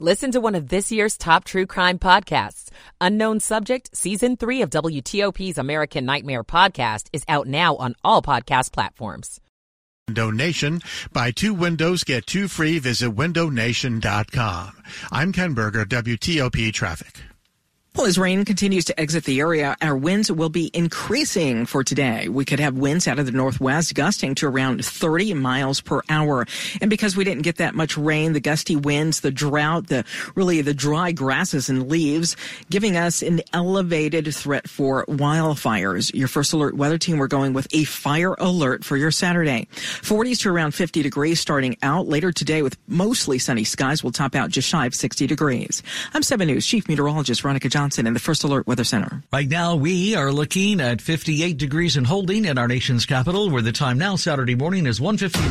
Listen to one of this year's top true crime podcasts. Unknown Subject, Season 3 of WTOP's American Nightmare podcast is out now on all podcast platforms. Window Nation. Buy two windows, get two free. Visit windownation.com. I'm Ken Berger, WTOP Traffic. Well, as rain continues to exit the area, our winds will be increasing for today. We could have winds out of the northwest gusting to around 30 miles per hour. And because we didn't get that much rain, the gusty winds, the drought, the really the dry grasses and leaves, giving us an elevated threat for wildfires. Your first alert weather team, we're going with a fire alert for your Saturday. 40s to around 50 degrees starting out later today with mostly sunny skies. will top out just shy of 60 degrees. I'm 7 News Chief Meteorologist Veronica Johnson. Johnson in the First Alert Weather Center. Right now, we are looking at 58 degrees and holding in our nation's capital, where the time now Saturday morning is 1:15.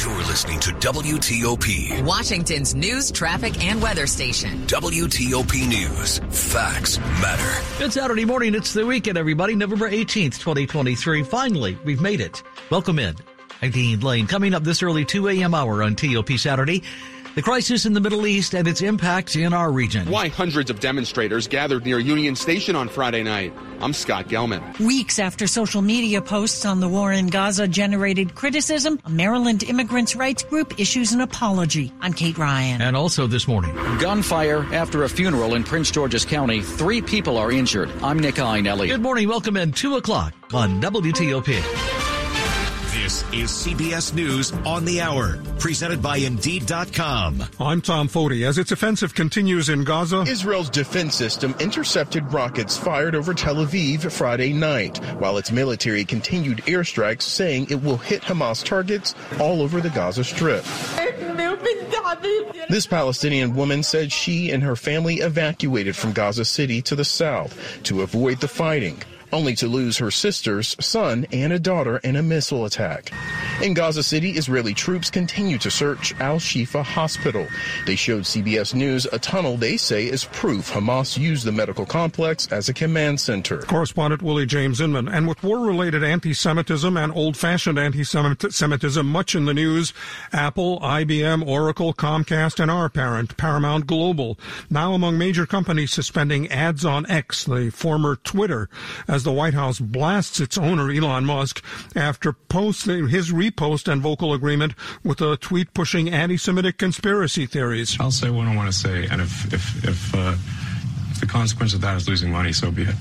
You're listening to WTOP, Washington's news, traffic, and weather station. WTOP News. Facts matter. Good Saturday morning. It's the weekend, everybody. November 18th, 2023. Finally, we've made it. Welcome in. I'm Dean Lane. Coming up this early 2 a.m. hour on TOP Saturday. The crisis in the Middle East and its impact in our region. Why hundreds of demonstrators gathered near Union Station on Friday night. I'm Scott Gelman. Weeks after social media posts on the war in Gaza generated criticism, a Maryland immigrants' rights group issues an apology. I'm Kate Ryan. And also this morning. Gunfire after a funeral in Prince George's County. Three people are injured. I'm Nick Iannelli. Good morning. Welcome in 2 o'clock on WTOP. This is CBS News on the Hour, presented by Indeed.com. I'm Tom Foti. As its offensive continues in Gaza, Israel's defense system intercepted rockets fired over Tel Aviv Friday night, while its military continued airstrikes, saying it will hit Hamas targets all over the Gaza Strip. This Palestinian woman said she and her family evacuated from Gaza City to the south to avoid the fighting only to lose her sisters, son, and a daughter in a missile attack. In Gaza City, Israeli troops continue to search Al Shifa Hospital. They showed CBS News a tunnel they say is proof Hamas used the medical complex as a command center. Correspondent Willie James Inman. And with war related anti Semitism and old fashioned anti Semitism much in the news, Apple, IBM, Oracle, Comcast, and our parent, Paramount Global, now among major companies suspending ads on X, the former Twitter, as the White House blasts its owner, Elon Musk, after posting his repost and vocal agreement with a tweet pushing anti-Semitic conspiracy theories. I'll say what I want to say, and if if if. Uh the consequence of that is losing money, so be it.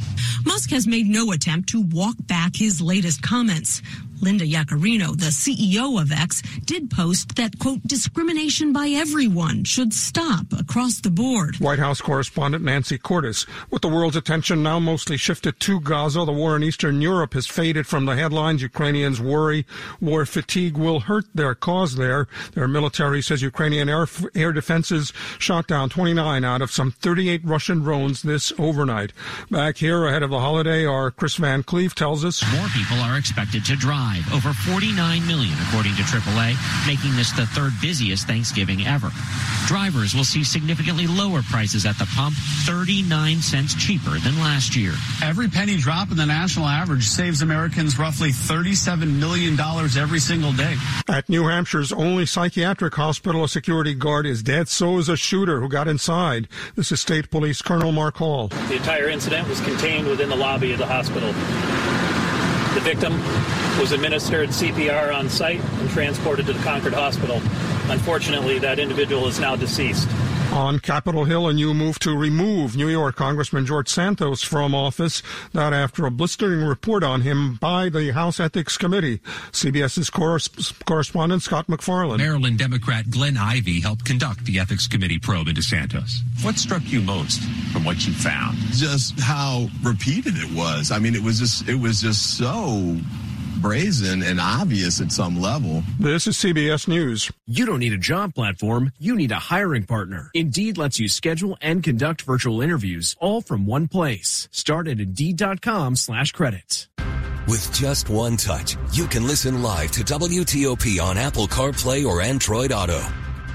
Musk has made no attempt to walk back his latest comments. Linda Yaccarino, the CEO of X, did post that, quote, discrimination by everyone should stop across the board. White House correspondent Nancy Cordes. With the world's attention now mostly shifted to Gaza, the war in Eastern Europe has faded from the headlines. Ukrainians worry war fatigue will hurt their cause there. Their military says Ukrainian air, air defenses shot down 29 out of some 38 Russian drones this overnight. Back here ahead of the holiday, our Kris Van Cleave tells us more people are expected to drive over 49 million according to AAA, making this the third busiest Thanksgiving ever. Drivers will see significantly lower prices at the pump, 39 cents cheaper than last year. Every penny drop in the national average saves Americans roughly $37 million every single day. At New Hampshire's only psychiatric hospital, a security guard is dead. So is a shooter who got inside. This is State Police Colonel Mark Hall. The entire incident was contained within the lobby of the hospital. The victim was administered CPR on site and transported to the Concord Hospital. Unfortunately, that individual is now deceased. On Capitol Hill, a new move to remove New York Congressman George Santos from office, that after a blistering report on him by the House Ethics Committee. CBS's correspondent Scott MacFarlane. Maryland Democrat Glenn Ivey helped conduct the Ethics Committee probe into Santos. What struck you most from what you found? Just how repeated it was. I mean, it was just, it was just so brazen and obvious at some level. This is CBS News. You don't need a job platform, you need a hiring partner. Indeed lets you schedule and conduct virtual interviews all from one place. Start at Indeed.com slash credits. With just one touch, you can listen live to WTOP on Apple CarPlay or Android Auto.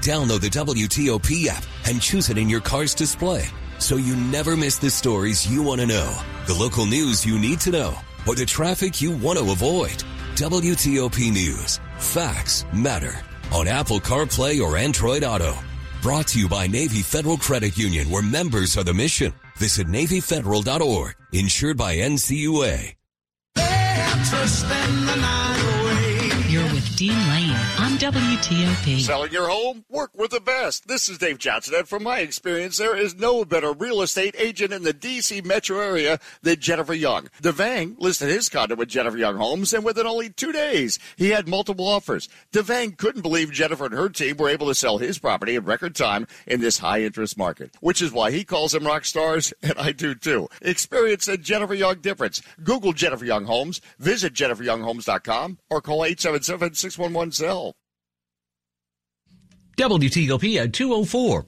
Download the WTOP app and choose it in your car's display so you never miss the stories you want to know, the local news you need to know or the traffic you want to avoid. WTOP News. Facts matter on Apple CarPlay or Android Auto. Brought to you by Navy Federal Credit Union, where members are the mission. Visit NavyFederal.org, insured by NCUA. You're with Dean Lane on WTOP. Selling your home? Work with the best. This is Dave Johnson, and from my experience, there is no better real estate agent in the D.C. metro area than Jennifer Young. DeVang listed his condo with Jennifer Young Homes, and within only two days, he had multiple offers. DeVang couldn't believe Jennifer and her team were able to sell his property in record time in this high interest market, which is why he calls them rock stars, and I do too. Experience the Jennifer Young difference. Google Jennifer Young Homes, visit jenniferyounghomes.com, or call 877 611 SELL. WTOP at 204.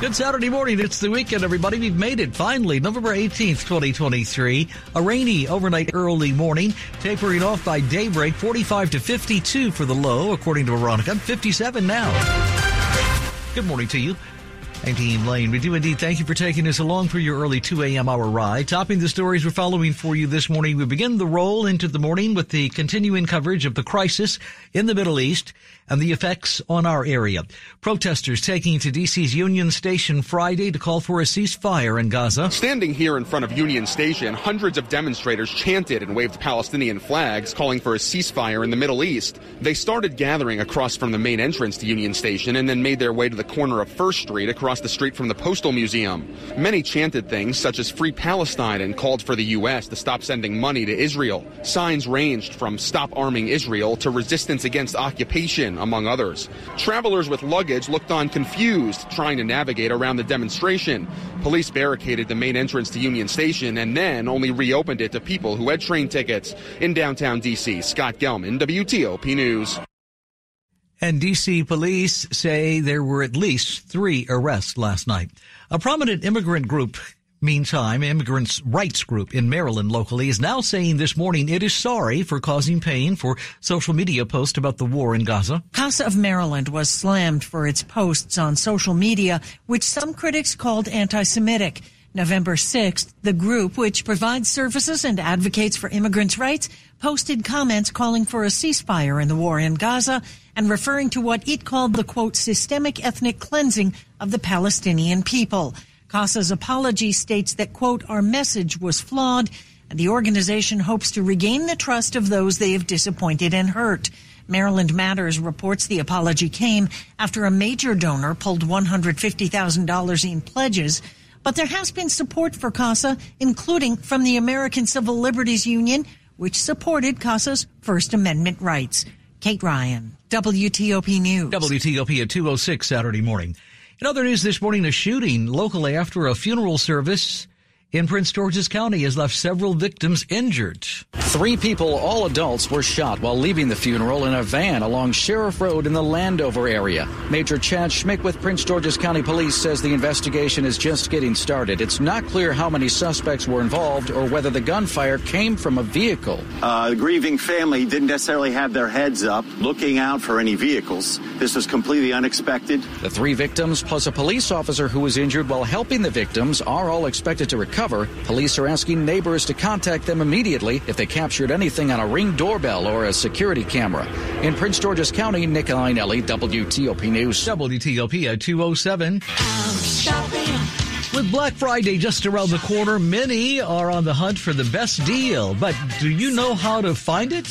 Good Saturday morning. It's the weekend, everybody. We've made it finally. November 18th, 2023. A rainy overnight early morning, tapering off by daybreak, 45 to 52 for the low, according to Veronica. 57 now. Good morning to you. I'm Dean Lane. We do indeed thank you for taking us along for your early 2 a.m. hour ride. Topping the stories we're following for you this morning, we begin the roll into the morning with the continuing coverage of the crisis in the Middle East and the effects on our area. Protesters taking to DC's Union Station Friday to call for a ceasefire in Gaza. Standing here in front of Union Station, hundreds of demonstrators chanted and waved Palestinian flags calling for a ceasefire in the Middle East. They started gathering across from the main entrance to Union Station and then made their way to the corner of First Street across the street from the Postal Museum. Many chanted things such as Free Palestine and called for the U.S. to stop sending money to Israel. Signs ranged from Stop Arming Israel to Resistance Against Occupation among others. Travelers with luggage looked on confused, trying to navigate around the demonstration. Police barricaded the main entrance to Union Station and then only reopened it to people who had train tickets. In downtown D.C., Scott Gelman, WTOP News. And DC police say there were at least three arrests last night. A prominent immigrant group Meantime, immigrants' rights group in Maryland locally is now saying this morning it is sorry for causing pain for social media posts about the war in Gaza. CASA of Maryland was slammed for its posts on social media, which some critics called anti-Semitic. November 6th, the group, which provides services and advocates for immigrants' rights, posted comments calling for a ceasefire in the war in Gaza and referring to what it called the quote, systemic ethnic cleansing of the Palestinian people. CASA's apology states that, quote, our message was flawed and the organization hopes to regain the trust of those they have disappointed and hurt. Maryland Matters reports the apology came after a major donor pulled $150,000 in pledges. But there has been support for CASA, including from the American Civil Liberties Union, which supported CASA's First Amendment rights. Kate Ryan, WTOP News. WTOP at 206 Saturday morning. In other news this morning, a shooting locally after a funeral service in Prince George's County has left several victims injured. Three people, all adults, were shot while leaving the funeral in a van along Sheriff Road in the Landover area. Major Chad Schmick with Prince George's County Police says the investigation is just getting started. It's not clear how many suspects were involved or whether the gunfire came from a vehicle. Uh, the grieving family didn't necessarily have their heads up looking out for any vehicles. This was completely unexpected. The three victims plus a police officer who was injured while helping the victims are all expected to recover cover. Police are asking neighbors to contact them immediately if they captured anything on a ring doorbell or a security camera. In Prince George's County, Nick Iannelli, WTOP News. WTOP at 207. With Black Friday just around the corner, many are on the hunt for the best deal. But do you know how to find it?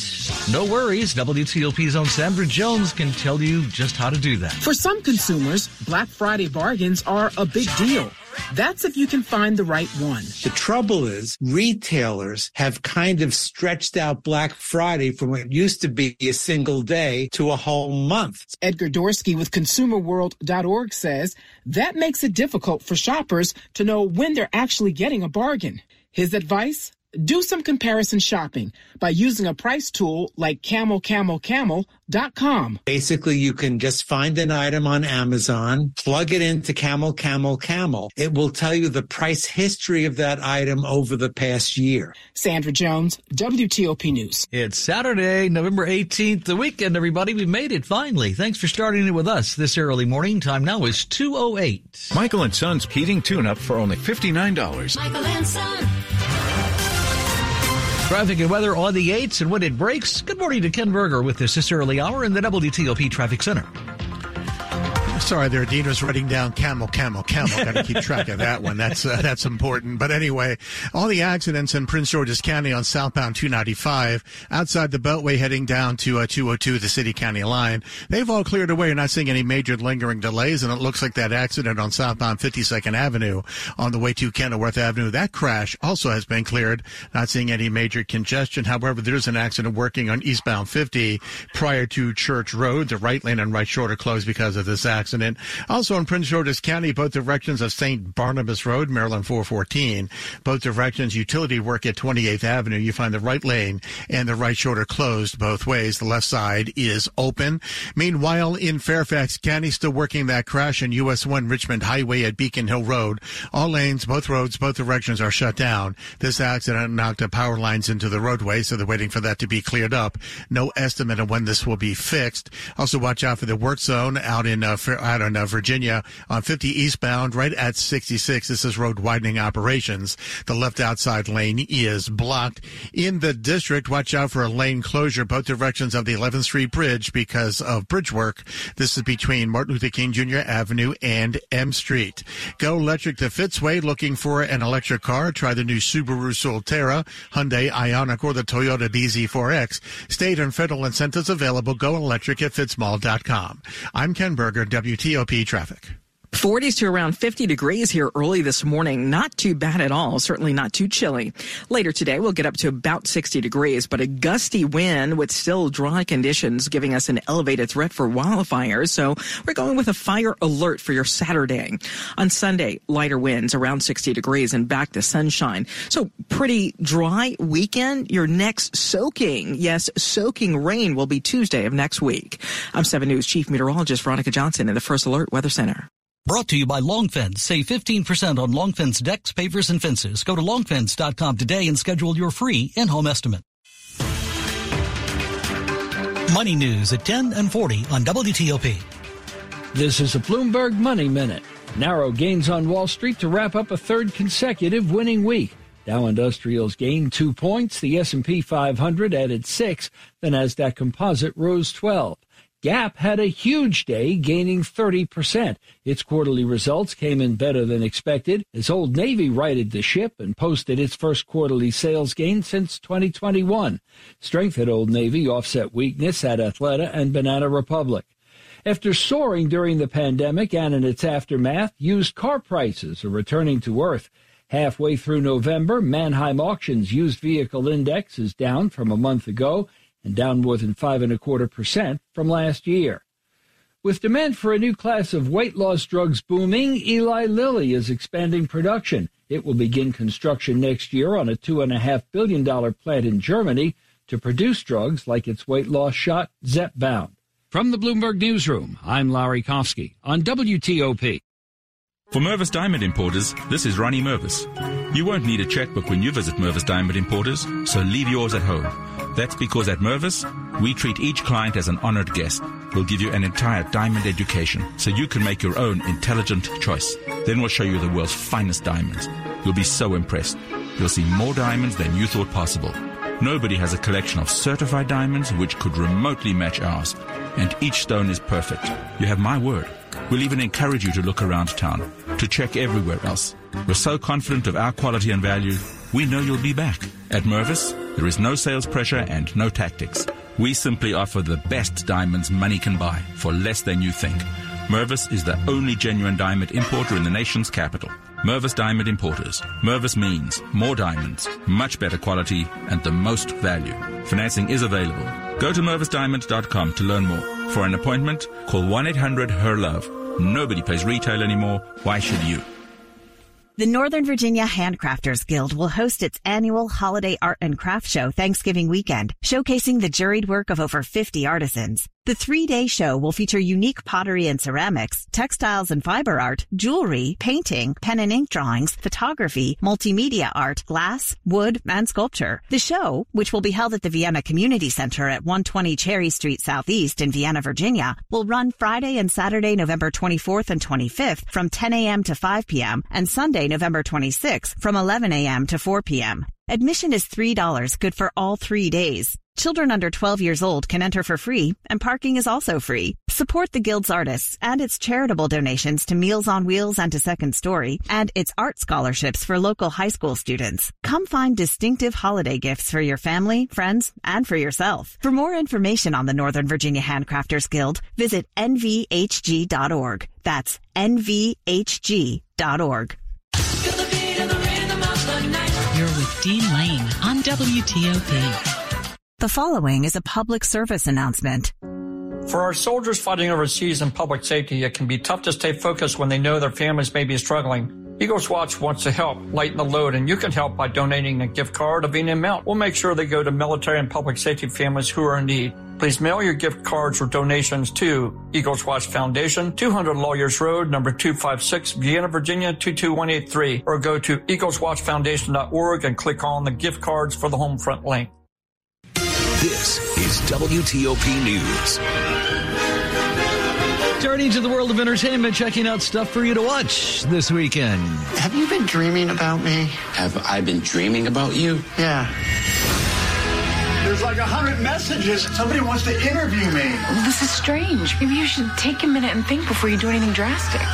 No worries. WTOP's own Sandra Jones can tell you just how to do that. For some consumers, Black Friday bargains are a big deal. That's if you can find the right one. The trouble is retailers have kind of stretched out Black Friday from what used to be a single day to a whole month. Edgar Dworsky with consumerworld.org says that makes it difficult for shoppers to know when they're actually getting a bargain. His advice? Do some comparison shopping by using a price tool like camelcamelcamel.com. Basically, you can just find an item on Amazon, plug it into Camel Camel Camel. It will tell you the price history of that item over the past year. Sandra Jones, WTOP News. It's Saturday, November 18th, the weekend, everybody. We made it finally. Thanks for starting it with us this early morning. Time now is 208. Michael and Son's heating tune-up for only $59. Michael and Son. Traffic and weather on the 8s and when it breaks. Good morning to Ken Berger with this this early hour in the WTOP Traffic Center. Sorry, there. Dean was writing down camel, camel, camel. Got to keep track of that one. That's uh, that's important. But anyway, all the accidents in Prince George's County on southbound 295 outside the Beltway heading down to uh, 202, the city county line, they've all cleared away. You're not seeing any major lingering delays, and it looks like that accident on southbound 52nd Avenue on the way to Kenilworth Avenue, that crash also has been cleared. Not seeing any major congestion. However, there's an accident working on eastbound 50 prior to Church Road. The right lane and right shoulder closed because of this accident accident. Also in Prince George's County, both directions of St. Barnabas Road, Maryland 414. Both directions, utility work at 28th Avenue. You find the right lane and the right shoulder closed both ways. The left side is open. Meanwhile, in Fairfax County, still working that crash in US 1 Richmond Highway at Beacon Hill Road. All lanes, both roads, both directions are shut down. This accident knocked the power lines into the roadway, so they're waiting for that to be cleared up. No estimate of when this will be fixed. Also, watch out for the work zone out in uh, out in uh, Virginia on 50 eastbound, right at 66. This is road widening operations. The left outside lane is blocked. In the district, watch out for a lane closure both directions of the 11th Street Bridge because of bridge work. This is between Martin Luther King Jr. Avenue and M Street. Go electric to Fitzway. Looking for an electric car? Try the new Subaru Solterra, Hyundai Ioniq, or the Toyota BZ4X. State and federal incentives available. Go electric at fitzmall.com. I'm Ken Berger, WTOP Traffic. 40s to around 50 degrees here early this morning. Not too bad at all. Certainly not too chilly. Later today, we'll get up to about 60 degrees, but a gusty wind with still dry conditions giving us an elevated threat for wildfires. So we're going with a fire alert for your Saturday. On Sunday, lighter winds around 60 degrees and back to sunshine. So pretty dry weekend. Your next soaking, yes, soaking rain will be Tuesday of next week. I'm 7 News Chief Meteorologist Veronica Johnson in the First Alert Weather Center. Brought to you by Longfence. Save 15% on Longfence decks, pavers, and fences. Go to longfence.com today and schedule your free in-home estimate. Money news at 10 and 40 on WTOP. This is a Bloomberg Money Minute. Narrow gains on Wall Street to wrap up a third consecutive winning week. Dow Industrials gained two points. The S&P 500 added six. The Nasdaq Composite rose 12. Gap had a huge day, gaining 30%. Its quarterly results came in better than expected as Old Navy righted the ship and posted its first quarterly sales gain since 2021. Strength at Old Navy offset weakness at Athleta and Banana Republic. After soaring during the pandemic and in its aftermath, used car prices are returning to earth. Halfway through November, Manheim Auctions used vehicle index is down from a month ago and down more than five and a quarter percent from last year. With demand for a new class of weight loss drugs booming, Eli Lilly is expanding production. It will begin construction next year on a $2.5 billion plant in Germany to produce drugs like its weight loss shot, Zepbound. From the Bloomberg Newsroom, I'm Larry Kofsky on WTOP. For Mervis Diamond Importers, this is Ronnie Mervis. You won't need a checkbook when you visit Mervis Diamond Importers, so leave yours at home. That's because at Mervis, we treat each client as an honored guest. We'll give you an entire diamond education so you can make your own intelligent choice. Then we'll show you the world's finest diamonds. You'll be so impressed. You'll see more diamonds than you thought possible. Nobody has a collection of certified diamonds which could remotely match ours. And each stone is perfect. You have my word. We'll even encourage you to look around town, to check everywhere else. We're so confident of our quality and value, we know you'll be back. At Mervis, there is no sales pressure and no tactics. We simply offer the best diamonds money can buy for less than you think. Mervis is the only genuine diamond importer in the nation's capital. Mervis Diamond Importers. Mervis means more diamonds, much better quality, and the most value. Financing is available. Go to mervisdiamond.com to learn more. For an appointment, call 1-800-HER-LOVE. Nobody pays retail anymore. Why should you? The Northern Virginia Handcrafters Guild will host its annual holiday art and craft show Thanksgiving weekend, showcasing the juried work of over 50 artisans. The three-day show will feature unique pottery and ceramics, textiles and fiber art, jewelry, painting, pen and ink drawings, photography, multimedia art, glass, wood, and sculpture. The show, which will be held at the Vienna Community Center at 120 Cherry Street Southeast in Vienna, Virginia, will run Friday and Saturday, November 24th and 25th from 10 a.m. to 5 p.m. and Sunday, November 26th from 11 a.m. to 4 p.m. Admission is $3, good for all three days. Children under 12 years old can enter for free, and parking is also free. Support the Guild's artists and its charitable donations to Meals on Wheels and to Second Story, and its art scholarships for local high school students. Come find distinctive holiday gifts for your family, friends, and for yourself. For more information on the Northern Virginia Handcrafters Guild, visit nvhg.org. That's nvhg.org. You're with Dean Lane on WTOP. The following is a public service announcement. For our soldiers fighting overseas in public safety, it can be tough to stay focused when they know their families may be struggling. Eagles Watch wants to help lighten the load, and you can help by donating a gift card of any amount. We'll make sure they go to military and public safety families who are in need. Please mail your gift cards or donations to Eagles Watch Foundation, 200 Lawyers Road, number 256, Vienna, Virginia, 22183, or go to eagleswatchfoundation.org and click on the gift cards for the home front link. This is WTOP News. Turning to the world of entertainment, checking out stuff for you to watch this weekend. Have you been dreaming about me? Have I been dreaming about you? Yeah. There's like a hundred messages. Somebody wants to interview me. This is strange. Maybe you should take a minute and think before you do anything drastic.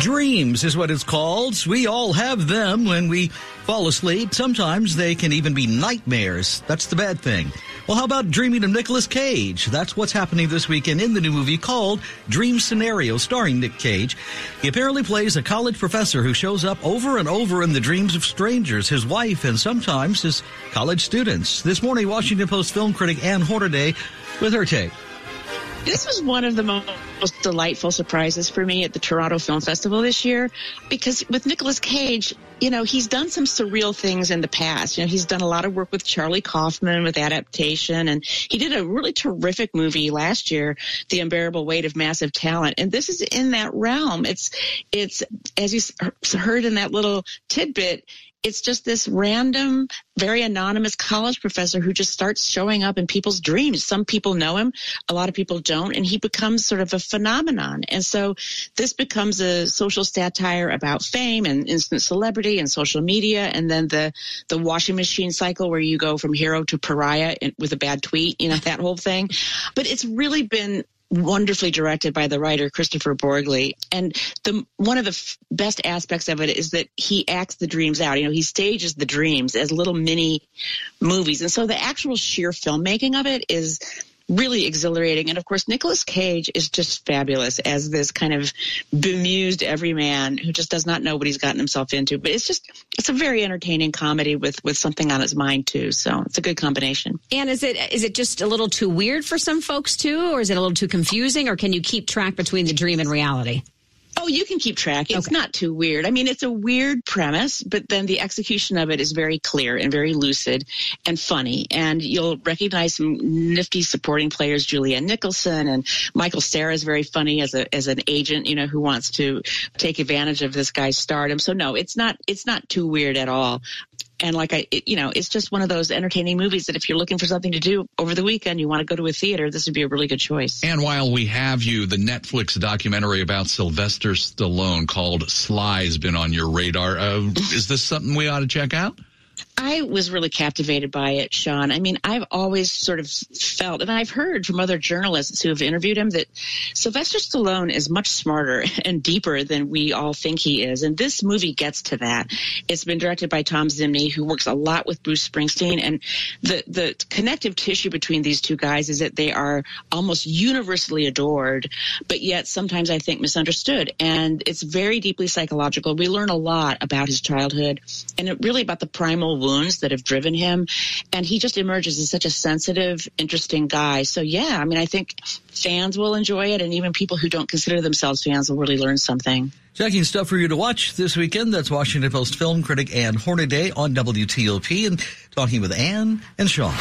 Dreams is what it's called. We all have them when we fall asleep. Sometimes they can even be nightmares. That's the bad thing. Well, how about dreaming of Nicolas Cage? That's what's happening this weekend in the new movie called Dream Scenario, starring Nick Cage. He apparently plays a college professor who shows up over and over in the dreams of strangers, his wife, and sometimes his college students. This morning, Washington Post film critic Ann Hornaday with her take. This was one of the most delightful surprises for me at the Toronto Film Festival this year because with Nicolas Cage, you know, he's done some surreal things in the past. You know, he's done a lot of work with Charlie Kaufman with adaptation and he did a really terrific movie last year, The Unbearable Weight of Massive Talent. And this is in that realm. It's, it's, as you heard in that little tidbit, it's just this random, very anonymous college professor who just starts showing up in people's dreams. Some people know him, a lot of people don't, and he becomes sort of a phenomenon. And so this becomes a social satire about fame and instant celebrity and social media, and then the the washing machine cycle where you go from hero to pariah with a bad tweet, you know, that whole thing. But it's really been wonderfully directed by the writer Kristoffer Borgli. And the one of the f- best aspects of it is that he acts the dreams out. You know, he stages the dreams as little mini movies. And so the actual sheer filmmaking of it is really exhilarating. And of course, Nicolas Cage is just fabulous as this kind of bemused everyman who just does not know what he's gotten himself into. But it's just, it's a very entertaining comedy with, with something on his mind too. So it's a good combination. And is it, is it just a little too weird for some folks too? Or is it a little too confusing? Or can you keep track between the dream and reality? Oh, you can keep track. It's okay. not too weird. I mean, it's a weird premise, but then the execution of it is very clear and very lucid and funny. And you'll recognize some nifty supporting players, Julianne Nicholson and Michael Cera is very funny as a as an agent, you know, who wants to take advantage of this guy's stardom. So no, it's not it's not too weird at all and like I, it, you know, it's just one of those entertaining movies that if you're looking for something to do over the weekend, you want to go to a theater, this would be a really good choice. And while we have you, the Netflix documentary about Sylvester Stallone called Sly has been on your radar. Uh, is this something we ought to check out? I was really captivated by it, Sean. I mean, I've always sort of felt, and I've heard from other journalists who have interviewed him that Sylvester Stallone is much smarter and deeper than we all think he is. And this movie gets to that. It's been directed by Thom Zimny, who works a lot with Bruce Springsteen. And the, the connective tissue between these two guys is that they are almost universally adored, but yet sometimes I think misunderstood. And it's very deeply psychological. We learn a lot about his childhood and it really about the primal wounds that have driven him. And he just emerges as such a sensitive, interesting guy. So yeah, I mean, I think fans will enjoy it and even people who don't consider themselves fans will really learn something. Checking stuff for you to watch this weekend. That's Washington Post film critic Ann Hornaday on WTOP and talking with Ann and Sean.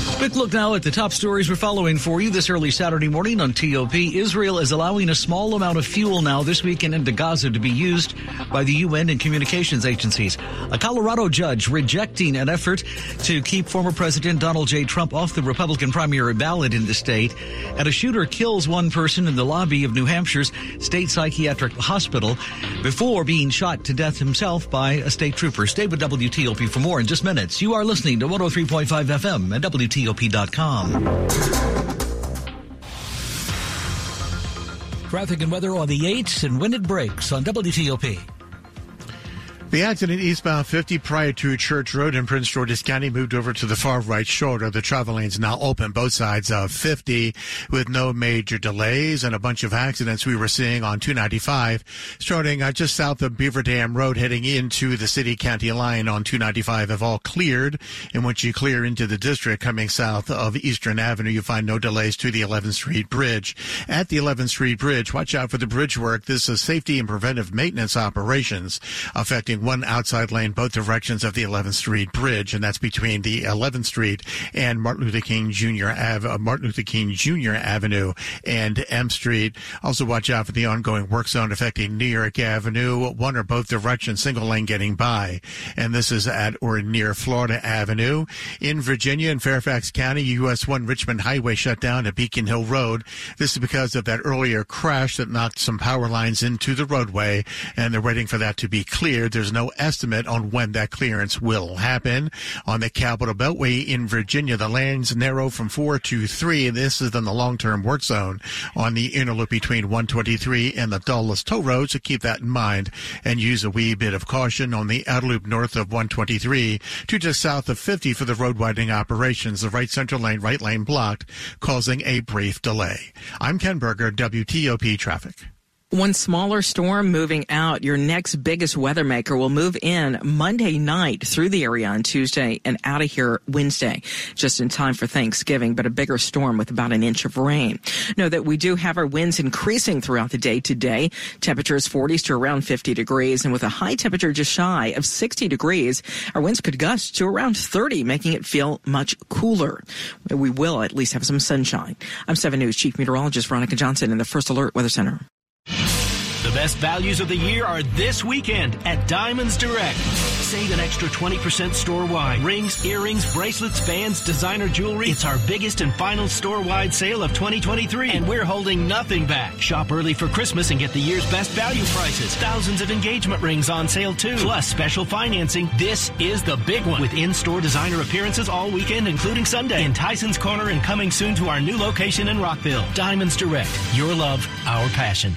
Quick look now at the top stories we're following for you this early Saturday morning on TOP. Israel is allowing a small amount of fuel now this weekend into Gaza to be used by the UN and communications agencies. A Colorado judge rejecting an effort to keep former President Donald J. Trump off the Republican primary ballot in the state. And a shooter kills one person in the lobby of New Hampshire's state psychiatric hospital before being shot to death himself by a state trooper. Stay with WTOP for more in just minutes. You are listening to 103.5 FM and WTOP. Traffic and weather on the 8s and when it breaks on WTOP. The accident eastbound 50 prior to Church Road in Prince George's County moved over to the far right shoulder. The travel lanes now open both sides of 50 with no major delays and a bunch of accidents we were seeing on 295 starting uh, just south of Beaver Dam Road heading into the city county line on 295 have all cleared. And once you clear into the district coming south of Eastern Avenue, you find no delays to the 11th Street Bridge. At the 11th Street Bridge, watch out for the bridge work. This is safety and preventive maintenance operations affecting one outside lane both directions of the 11th Street Bridge, and that's between the 11th Street and Martin Luther King Jr. Ave, uh, Martin Luther King Jr. Avenue and M Street. Also, watch out for the ongoing work zone affecting New York Avenue, one or both directions, single lane getting by, and this is at or near Florida Avenue in Virginia and Fairfax County. US 1 Richmond Highway shut down at Beacon Hill Road. This is because of that earlier crash that knocked some power lines into the roadway, and they're waiting for that to be cleared. There's no estimate on when that clearance will happen. On the Capital Beltway in Virginia, the lanes narrow from four to three. This is in the long-term work zone on the inner loop between 123 and the Dulles Toll Road. So keep that in mind and use a wee bit of caution on the outer loop north of 123 to just south of 50 for the road widening operations. The right central lane, right lane blocked, causing a brief delay. I'm Ken Berger, WTOP Traffic. One smaller storm moving out. Your next biggest weather maker will move in Monday night through the area on Tuesday and out of here Wednesday, just in time for Thanksgiving, but a bigger storm with about an inch of rain. Know that we do have our winds increasing throughout the day today. Temperatures 40s to around 50 degrees and with a high temperature just shy of 60 degrees, our winds could gust to around 30, making it feel much cooler. We will at least have some sunshine. I'm 7 News Chief Meteorologist Veronica Johnson in the First Alert Weather Center. The best values of the year are this weekend at Diamonds Direct. Save an extra 20% store wide. Rings, earrings, bracelets, bands, designer jewelry. It's our biggest and final store wide sale of 2023, and we're holding nothing back. Shop early for Christmas and get the year's best value prices. Thousands of engagement rings on sale too. Plus special financing. This is the big one with in store designer appearances all weekend, including Sunday in Tyson's Corner and coming soon to our new location in Rockville. Diamonds Direct. Your love, our passion.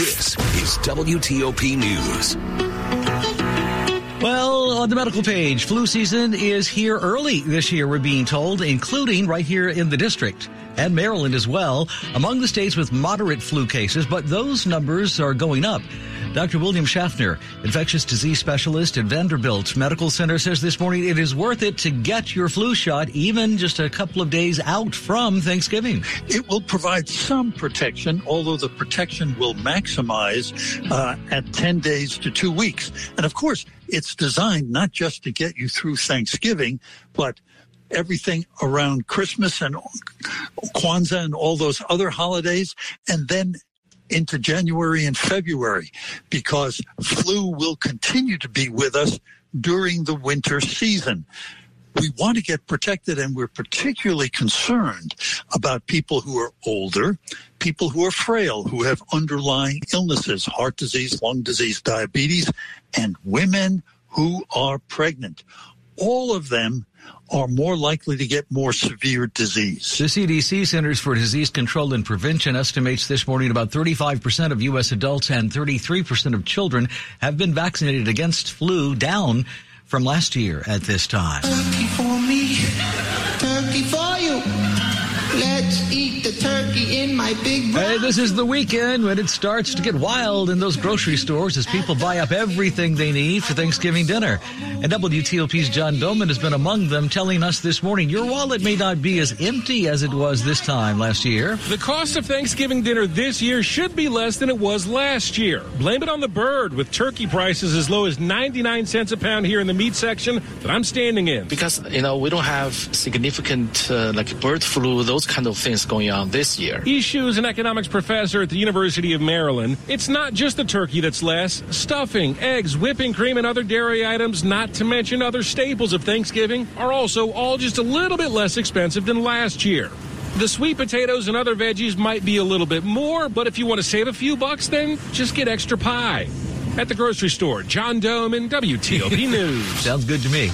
This is WTOP News. Well, on the medical page, flu season is here early this year, we're being told, including right here in the district and Maryland as well, among the states with moderate flu cases, but those numbers are going up. Dr. William Schaffner, infectious disease specialist at Vanderbilt Medical Center, says this morning it is worth it to get your flu shot even just a couple of days out from Thanksgiving. It will provide some protection, although the protection will maximize uh, at 10 days to two weeks. And of course, it's designed not just to get you through Thanksgiving, but everything around Christmas and Kwanzaa and all those other holidays, and then into January and February because flu will continue to be with us during the winter season. We want to get protected and we're particularly concerned about people who are older, people who are frail, who have underlying illnesses, heart disease, lung disease, diabetes, and women who are pregnant. All of them are more likely to get more severe disease. The CDC Centers for Disease Control and Prevention estimates this morning about 35% of U.S. adults and 33% of children have been vaccinated against flu, down from last year at this time. Turkey for you. Let's eat the turkey in my big Hey, this is the weekend when it starts to get wild in those grocery stores as people buy up everything they need for Thanksgiving dinner. And WTOP's John Domen has been among them telling us this morning your wallet may not be as empty as it was this time last year. The cost of Thanksgiving dinner this year should be less than it was last year. Blame it on the bird with turkey prices as low as 99 cents a pound here in the meat section that I'm standing in. Because, you know, we don't have significant uh, like bird flu, those kind of things going on this year. Ishu is an economics professor at the University of Maryland. It's not just the turkey that's less. Stuffing, eggs, whipping cream, and other dairy items, not to mention other staples of Thanksgiving, are also all just a little bit less expensive than last year. The sweet potatoes and other veggies might be a little bit more, but if you want to save a few bucks, then just get extra pie. At the grocery store, John Domen WTOP News. Sounds good to me.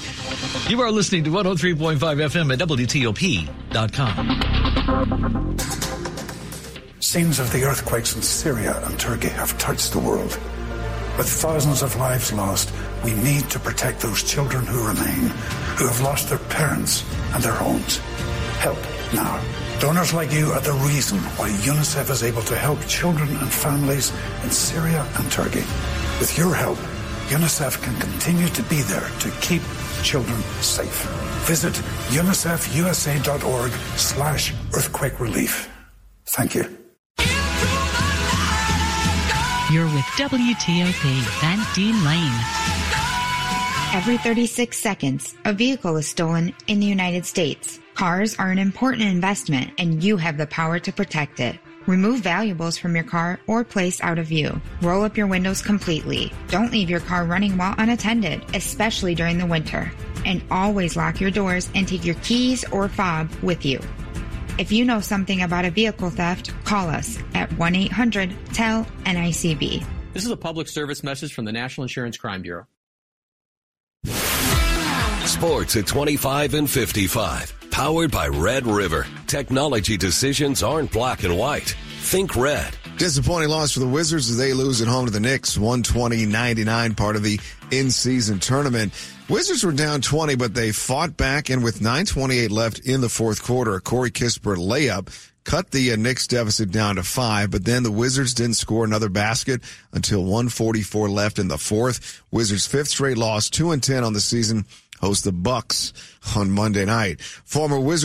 You are listening to 103.5 FM at WTOP.com. Scenes of the earthquakes in Syria and Turkey have touched the world. With thousands of lives lost, we need to protect those children who remain, who have lost their parents and their homes. Help now. Donors like you are the reason why UNICEF is able to help children and families in Syria and Turkey. With your help, UNICEF can continue to be there to keep children safe. Visit unicefusa.org slash earthquake relief. Thank you. You're with WTOP, Van Dean Lane. Every 36 seconds, a vehicle is stolen in the United States. Cars are an important investment and you have the power to protect it. Remove valuables from your car or place out of view. Roll up your windows completely. Don't leave your car running while unattended, especially during the winter. And always lock your doors and take your keys or fob with you. If you know something about a vehicle theft, call us at 1 800 TELL NICB. This is a public service message from the National Insurance Crime Bureau. Sports at 25 and 55. Powered by Red River. Technology decisions aren't black and white. Think red. Disappointing loss for the Wizards as they lose at home to the Knicks, 120-99, part of the in-season tournament. Wizards were down 20, but they fought back, and with 9.28 left in the fourth quarter, a Corey Kispert layup cut the uh, Knicks deficit down to five, but then the Wizards didn't score another basket until 144 left in the fourth. Wizards fifth straight loss, 2 and 10 on the season, host the Bucks on Monday night. Former Wizard